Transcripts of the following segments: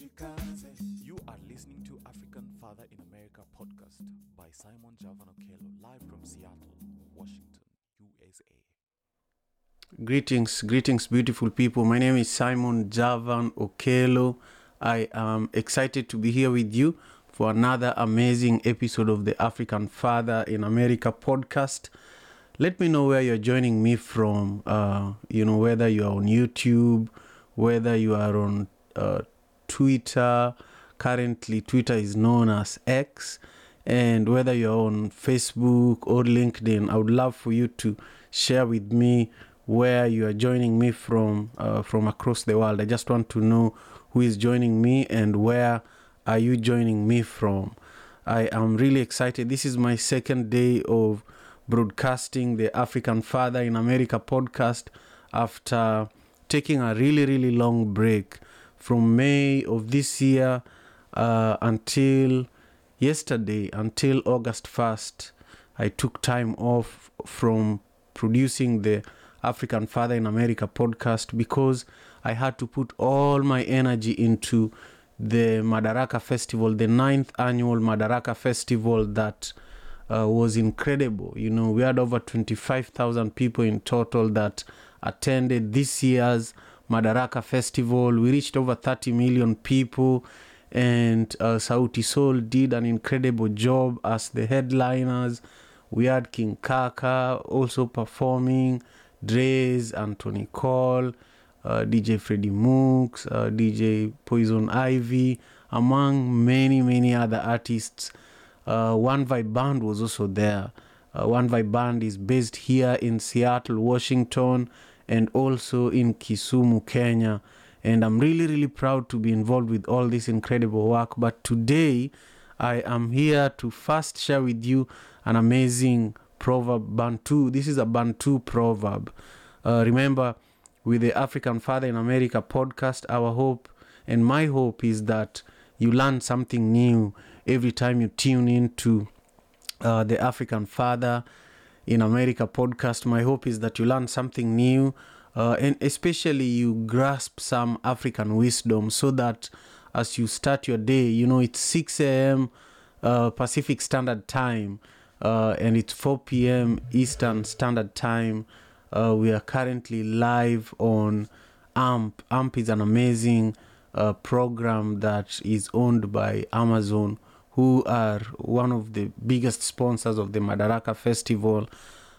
You are listening to African Father in America podcast by Simon Javan Okello, live from Seattle, Washington, USA. Greetings, greetings, beautiful people. My name is Simon Javan Okello. I am excited to be here with you for another amazing episode of the African Father in America podcast. Let me know where you're joining me from. Uh, you know, whether you are on YouTube, whether you are on uh, Twitter. Currently, Twitter is known as X, and whether you're on Facebook or LinkedIn, I would love for you to share with me where you are joining me from uh, from across the world. I just want to know who is joining me and where are you joining me from. I am really excited. This is my second day of broadcasting the African Father in America podcast after taking a really, really long break from May of this year uh, until yesterday, until August 1st. I took time off from producing the African Father in America podcast because I had to put all my energy into the Madaraka Festival, the ninth annual Madaraka Festival that uh, was incredible. You know, we had over 25,000 people in total that attended this year's Madaraka Festival. We reached over 30 million people, and uh, Sauti did an incredible job as the headliners. We had King Kaka also performing, Dre's, Anthony Cole, uh, DJ Freddie Mooks, uh, DJ Poison Ivy, among many, many other artists. Uh, One Vibe Band was also there. Uh, One Vibe Band is based here in Seattle, Washington, and also in Kisumu, Kenya. And I'm really, really proud to be involved with all this incredible work. But today, I am here to first share with you an amazing proverb, Bantu. This is a Bantu proverb. Uh, remember, with the African Father in America podcast, our hope and my hope is that you learn something new every time you tune in to uh, the African Father in America podcast. My hope is that you learn something new uh, and especially you grasp some African wisdom so that as you start your day, you know, it's 6 a.m. Uh, Pacific Standard Time uh, and it's 4 p.m. Eastern Standard Time. Uh, we are currently live on AMP. AMP is an amazing uh, program that is owned by Amazon, who are one of the biggest sponsors of the Madaraka Festival.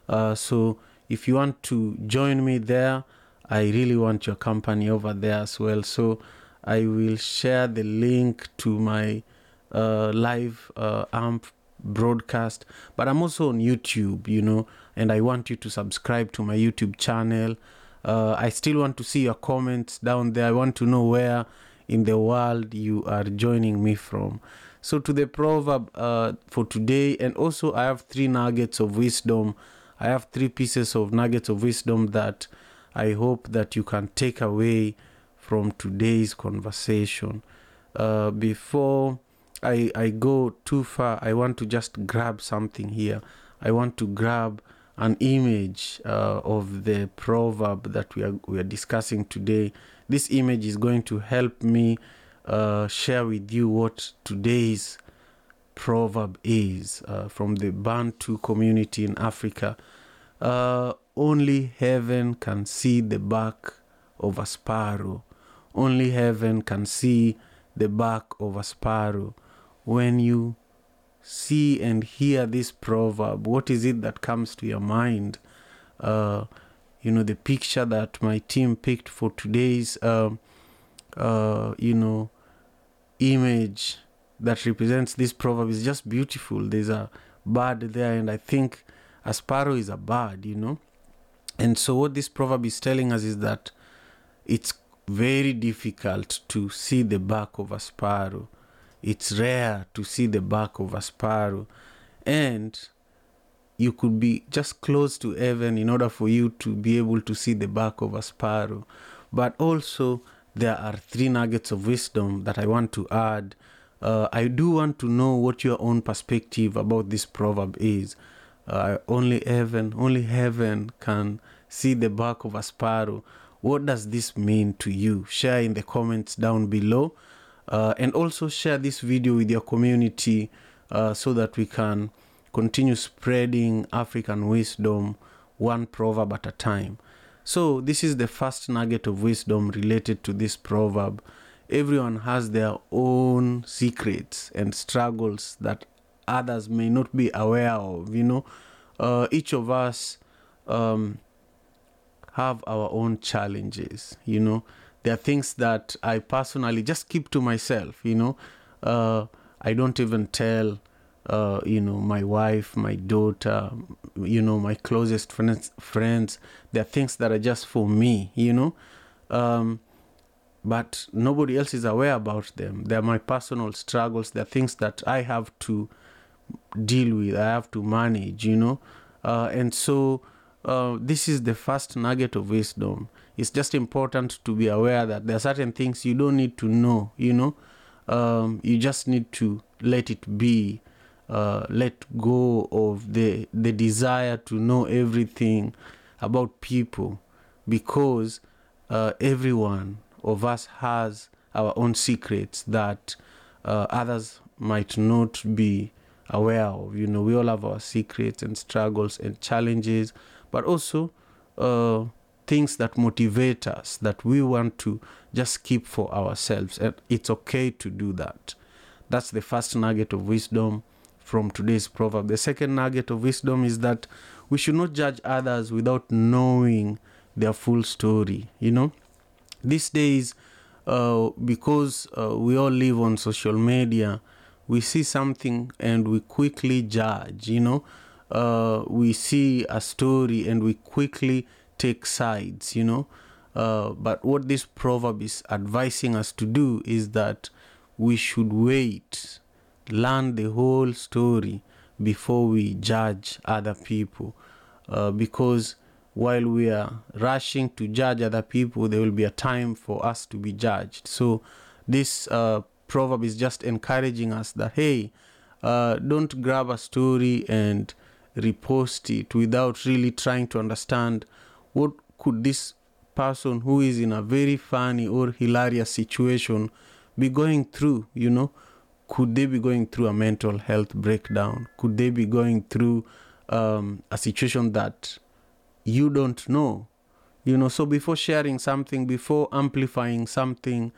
Uh, so if you want to join me there, I really want your company over there as well. So I will share the link to my uh, live uh, AMP broadcast, but I'm also on YouTube, you know, and I want you to subscribe to my YouTube channel. Uh, I still want to see your comments down there. I want to know where in the world you are joining me from. So, to the proverb uh, for today, and also I have three nuggets of wisdom. I have three pieces of nuggets of wisdom that I hope that you can take away from today's conversation. Uh, before I, I go too far, I want to just grab something here. I want to grab an image uh, of the proverb that we are, we are discussing today. This image is going to help me uh, share with you what today's proverb is uh, from the Bantu community in Africa. Uh, only heaven can see the back of a sparrow. Only heaven can see the back of a sparrow. When you see and hear this proverb, what is it that comes to your mind? Uh, you know, the picture that my team picked for today's, uh, uh, you know, image that represents this proverb is just beautiful. There's a bird there, and I think a sparrow is a bird, you know. And so, what this proverb is telling us is that it's very difficult to see the back of a sparrow. It's rare to see the back of a sparrow. And you could be just close to heaven in order for you to be able to see the back of a sparrow. But also, there are three nuggets of wisdom that I want to add. Uh, I do want to know what your own perspective about this proverb is. Uh, only heaven, only heaven can see the back of a sparrow. What does this mean to you? Share in the comments down below. uh, and also share this video with your community uh, so that we can continue spreading African wisdom one proverb at a time. So, this is the first nugget of wisdom related to this proverb. Everyone has their own secrets and struggles that others may not be aware of. You know, uh, each of us um, have our own challenges. You know, there are things that I personally just keep to myself. You know, uh, I don't even tell. Uh, you know, my wife, my daughter, you know, my closest friends. Friends, there are things that are just for me. You know, um, but nobody else is aware about them. They're my personal struggles. They're things that I have to deal with. I have to manage. You know, uh, and so uh, this is the first nugget of wisdom. It's just important to be aware that there are certain things you don't need to know, you know. Um, you just need to let it be, uh, let go of the, the desire to know everything about people because uh, everyone of us has our own secrets that uh, others might not be aware of. You know, we all have our secrets and struggles and challenges, but also uh, things that motivate us that we want to just keep for ourselves. And it's okay to do that. That's the first nugget of wisdom from today's proverb. The second nugget of wisdom is that we should not judge others without knowing their full story. You know, these days, uh, because uh, we all live on social media, we see something and we quickly judge. You know, uh, we see a story and we quickly take sides. You know, uh, but what this proverb is advising us to do is that we should wait, learn the whole story before we judge other people. Uh, because while we are rushing to judge other people, there will be a time for us to be judged. So, this uh, proverb is just encouraging us that, hey, uh, don't grab a story and repost it without really trying to understand what could this person who is in a very funny or hilarious situation be going through you know could they be going through a mental health breakdown? Could they be going through um, a situation that you don't know? You know so before sharing something before amplifying something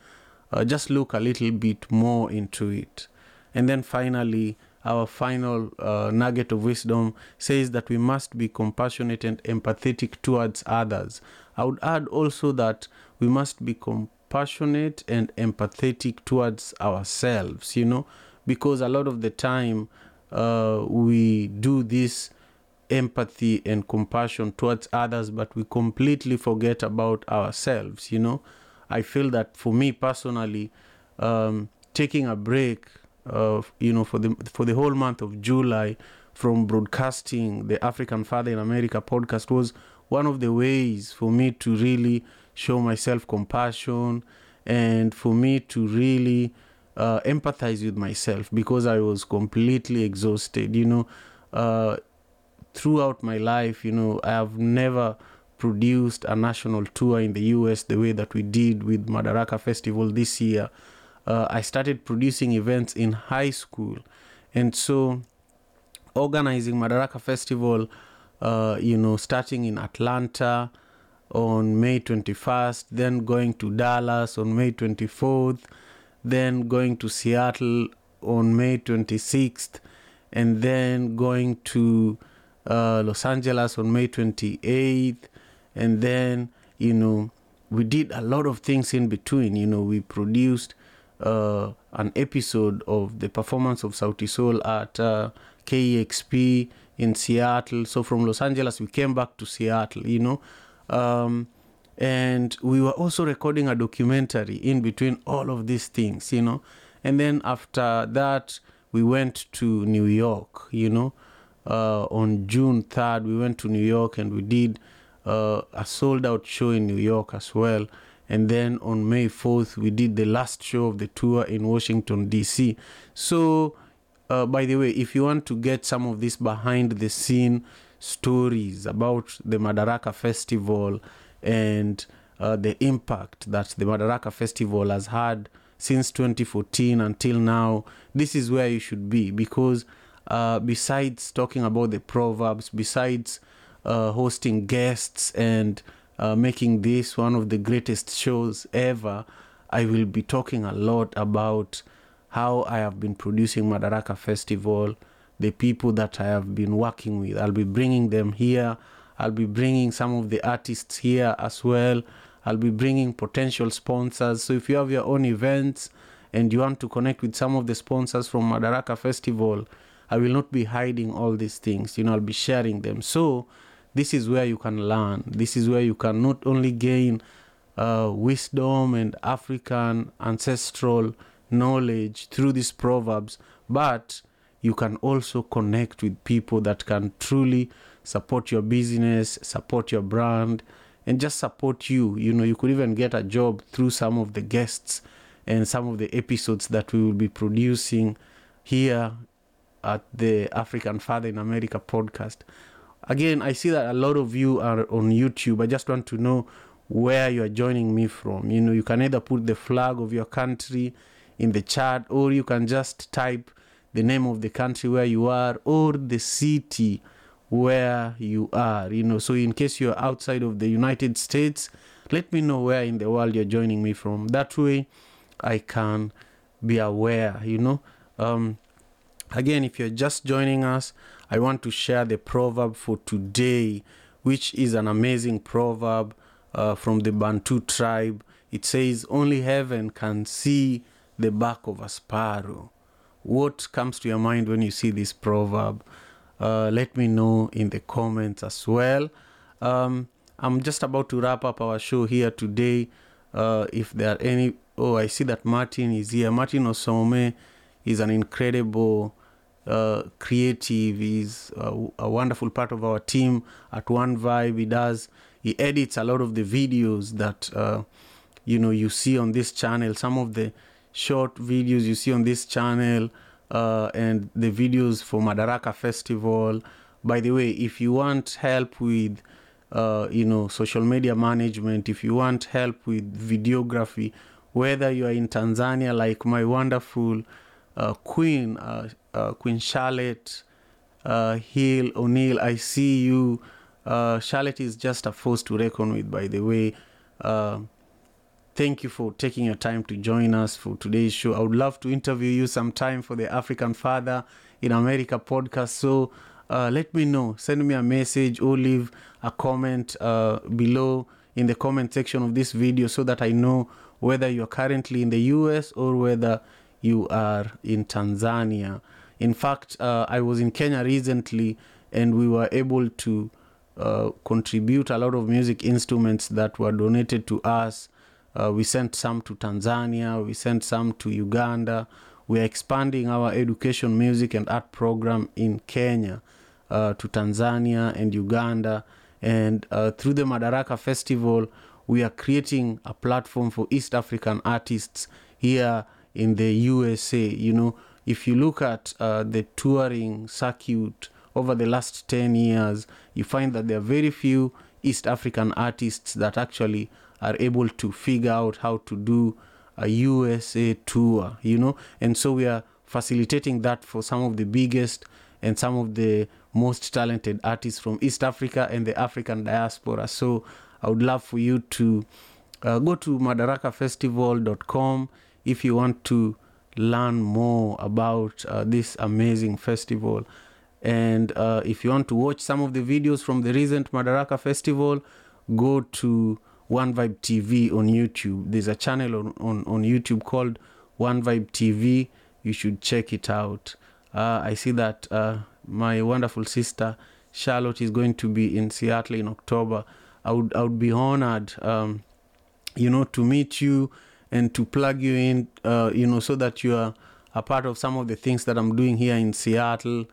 uh, just look a little bit more into it. And then finally our final uh, nugget of wisdom says that we must be compassionate and empathetic towards others. I would add also that we must be compassionate and empathetic towards ourselves, you know, because a lot of the time uh, we do this empathy and compassion towards others, but we completely forget about ourselves, you know. I feel that for me personally, um, taking a break uh, you know, for the for the whole month of July from broadcasting the African Father in America podcast was one of the ways for me to really show myself compassion and for me to really uh, empathize with myself because I was completely exhausted. You know, uh, throughout my life, you know, I have never produced a national tour in the US the way that we did with Madaraka Festival this year uh, I started producing events in high school. And so, organizing Madaraka Festival, uh, you know, starting in Atlanta on May 21st, then going to Dallas on May 24th, then going to Seattle on May 26th, and then going to uh, Los Angeles on May 28th, and then, you know, we did a lot of things in between. You know, we produced uh, an episode of the performance of Sauti Sol at uh, KEXP in Seattle. So from Los Angeles, we came back to Seattle, you know. Um, and we were also recording a documentary in between all of these things, you know. And then after that, we went to New York, you know. Uh, on June 3rd, we went to New York and we did uh, a sold out show in New York as well. And then on May 4th, we did the last show of the tour in Washington, D.C. So, uh, by the way, if you want to get some of this behind the scene stories about the Madaraka Festival and uh, the impact that the Madaraka Festival has had since 2014 until now, this is where you should be because uh, besides talking about the proverbs, besides uh, hosting guests and uh, making this one of the greatest shows ever, I will be talking a lot about how I have been producing Madaraka Festival, the people that I have been working with. I'll be bringing them here. I'll be bringing some of the artists here as well. I'll be bringing potential sponsors. So if you have your own events and you want to connect with some of the sponsors from Madaraka Festival, I will not be hiding all these things. You know, I'll be sharing them. So this is where you can learn. This is where you can not only gain uh, wisdom and African ancestral knowledge through these proverbs, but you can also connect with people that can truly support your business, support your brand, and just support you. You know, you could even get a job through some of the guests and some of the episodes that we will be producing here at the African Father in America podcast. Again, I see that a lot of you are on YouTube. I just want to know where you are joining me from. You know, you can either put the flag of your country in the chat or you can just type the name of the country where you are or the city where you are you know. So in case you're outside of the united states let me know where in the world you're joining me from. That way i can be aware you know. Um, again if you're just joining us i want to share the proverb for today which is an amazing proverb uh, from the bantu tribe. It says only heaven can see the back of a sparrow what comes to your mind when you see this proverb uh, let me know in the comments as well. Um, I'm just about to wrap up our show here today. Uh, if there are any, oh, I see that Martin is here. Martin Osome is an incredible uh, creative. He's a, a, wonderful part of our team at One Vibe. He does, he edits a lot of the videos that, uh, you know, you see on this channel. Some of the short videos you see on this channel uh, and the videos for Madaraka Festival. By the way, if you want help with, uh, you know, social media management, if you want help with videography, whether you are in Tanzania, like my wonderful uh, Queen, uh, uh, Queen Charlotte uh, Hill O'Neill, I see you. Charlotte is just a force to reckon with, by the way thank you for taking your time to join us for today's show. I would love to interview you sometime for the African Father in America podcast. So uh, let me know. Send me a message or leave a comment uh, below in the comment section of this video so that I know whether you're currently in the US or whether you are in Tanzania. In fact, uh, I was in Kenya recently and we were able to uh, contribute a lot of music instruments that were donated to us uh, we sent some to Tanzania, we sent some to Uganda. We are expanding our education, music, and art program in Kenya uh, to Tanzania and Uganda. And uh, through the Madaraka Festival, we are creating a platform for East African artists here in the USA. You know, if you look at uh, the touring circuit over the last 10 years, you find that there are very few East African artists that actually are able to figure out how to do a USA tour, you know, and so we are facilitating that for some of the biggest and some of the most talented artists from East Africa and the African diaspora. So I would love for you to uh, go to madarakafestival.com if you want to learn more about uh, this amazing festival. And uh, if you want to watch some of the videos from the recent Madaraka Festival, go to One Vibe TV on YouTube. There's a channel on, on, on YouTube called One Vibe TV. You should check it out. Uh, I see that uh, my wonderful sister Charlotte is going to be in Seattle in October. I would I would be honored, um, you know, to meet you and to plug you in, uh, you know, so that you are a part of some of the things that I'm doing here in Seattle.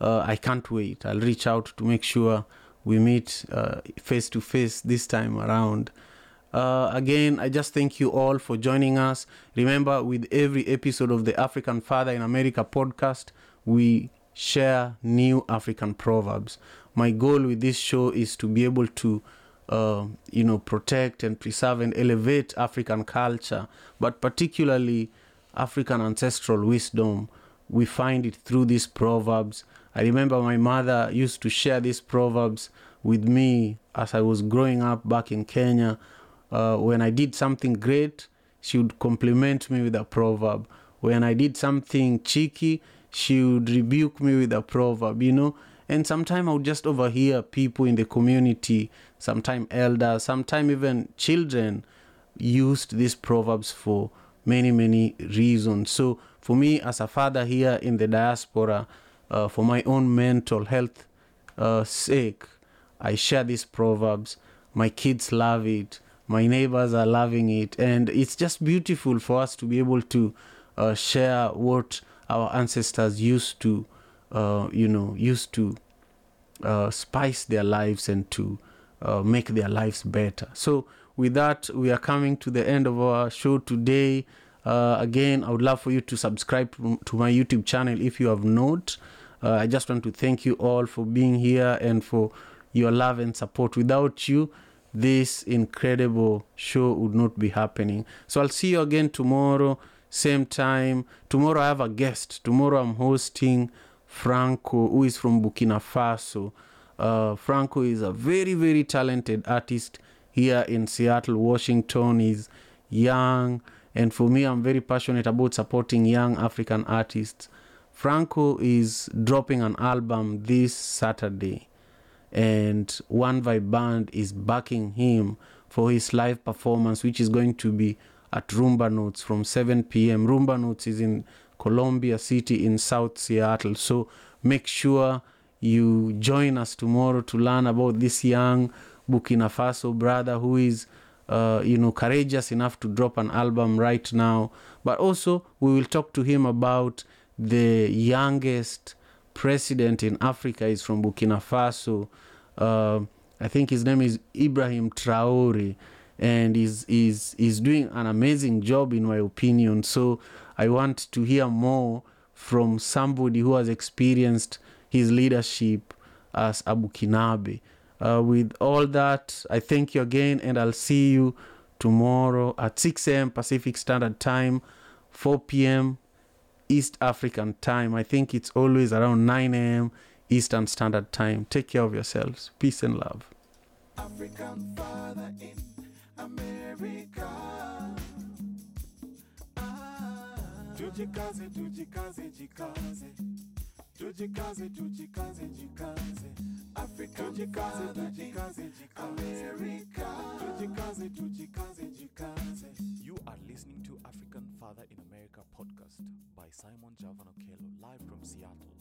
Uh, I can't wait. I'll reach out to make sure we meet face to face this time around. Uh, again, I just thank you all for joining us. Remember, with every episode of the African Father in America podcast, we share new African proverbs. My goal with this show is to be able to uh, you know, protect and preserve and elevate African culture, but particularly African ancestral wisdom. We find it through these proverbs. I remember my mother used to share these proverbs with me as I was growing up back in Kenya. Uh, when I did something great, she would compliment me with a proverb. When I did something cheeky, she would rebuke me with a proverb, you know. And sometimes I would just overhear people in the community, sometimes elders, sometimes even children used these proverbs for many, many reasons. So for me, as a father here in the diaspora, uh, for my own mental health uh, sake, I share these proverbs. My kids love it. My neighbors are loving it. And it's just beautiful for us to be able to uh, share what our ancestors used to, uh, you know, used to uh, spice their lives and to uh, make their lives better. So, with that, we are coming to the end of our show today. Uh, again, I would love for you to subscribe to, my YouTube channel if you have not. Uh, I just want to thank you all for being here and for your love and support. Without you, this incredible show would not be happening. So I'll see you again tomorrow, same time. Tomorrow I have a guest. Tomorrow I'm hosting Franco, who is from Burkina Faso. Uh, Franco is a very, very talented artist here in Seattle, Washington. He's young, and for me, I'm very passionate about supporting young African artists. Franco is dropping an album this Saturday, and One Vibe Band is backing him for his live performance, which is going to be at Rumba Notes from 7 p.m. Rumba Notes is in Columbia City in South Seattle. So make sure you join us tomorrow to learn about this young Burkina Faso brother who is, uh, you know, courageous enough to drop an album right now. But also, we will talk to him about the youngest president in Africa is from Burkina Faso. Uh, I think his name is Ibrahim Traore, and is is is doing an amazing job, in my opinion. So I want to hear more from somebody who has experienced his leadership as a Burkinabe. Uh, with all that, I thank you again, and I'll see you tomorrow at 6 a.m. Pacific Standard Time, 4 p.m. East African Time. I think it's always around 9 a.m. Eastern Standard Time. Take care of yourselves. Peace and love. African father in America. Ah. Jikaze. Tujikaze, jikaze. You are listening to African Father in America podcast by Simon Javan Okello, live from Seattle,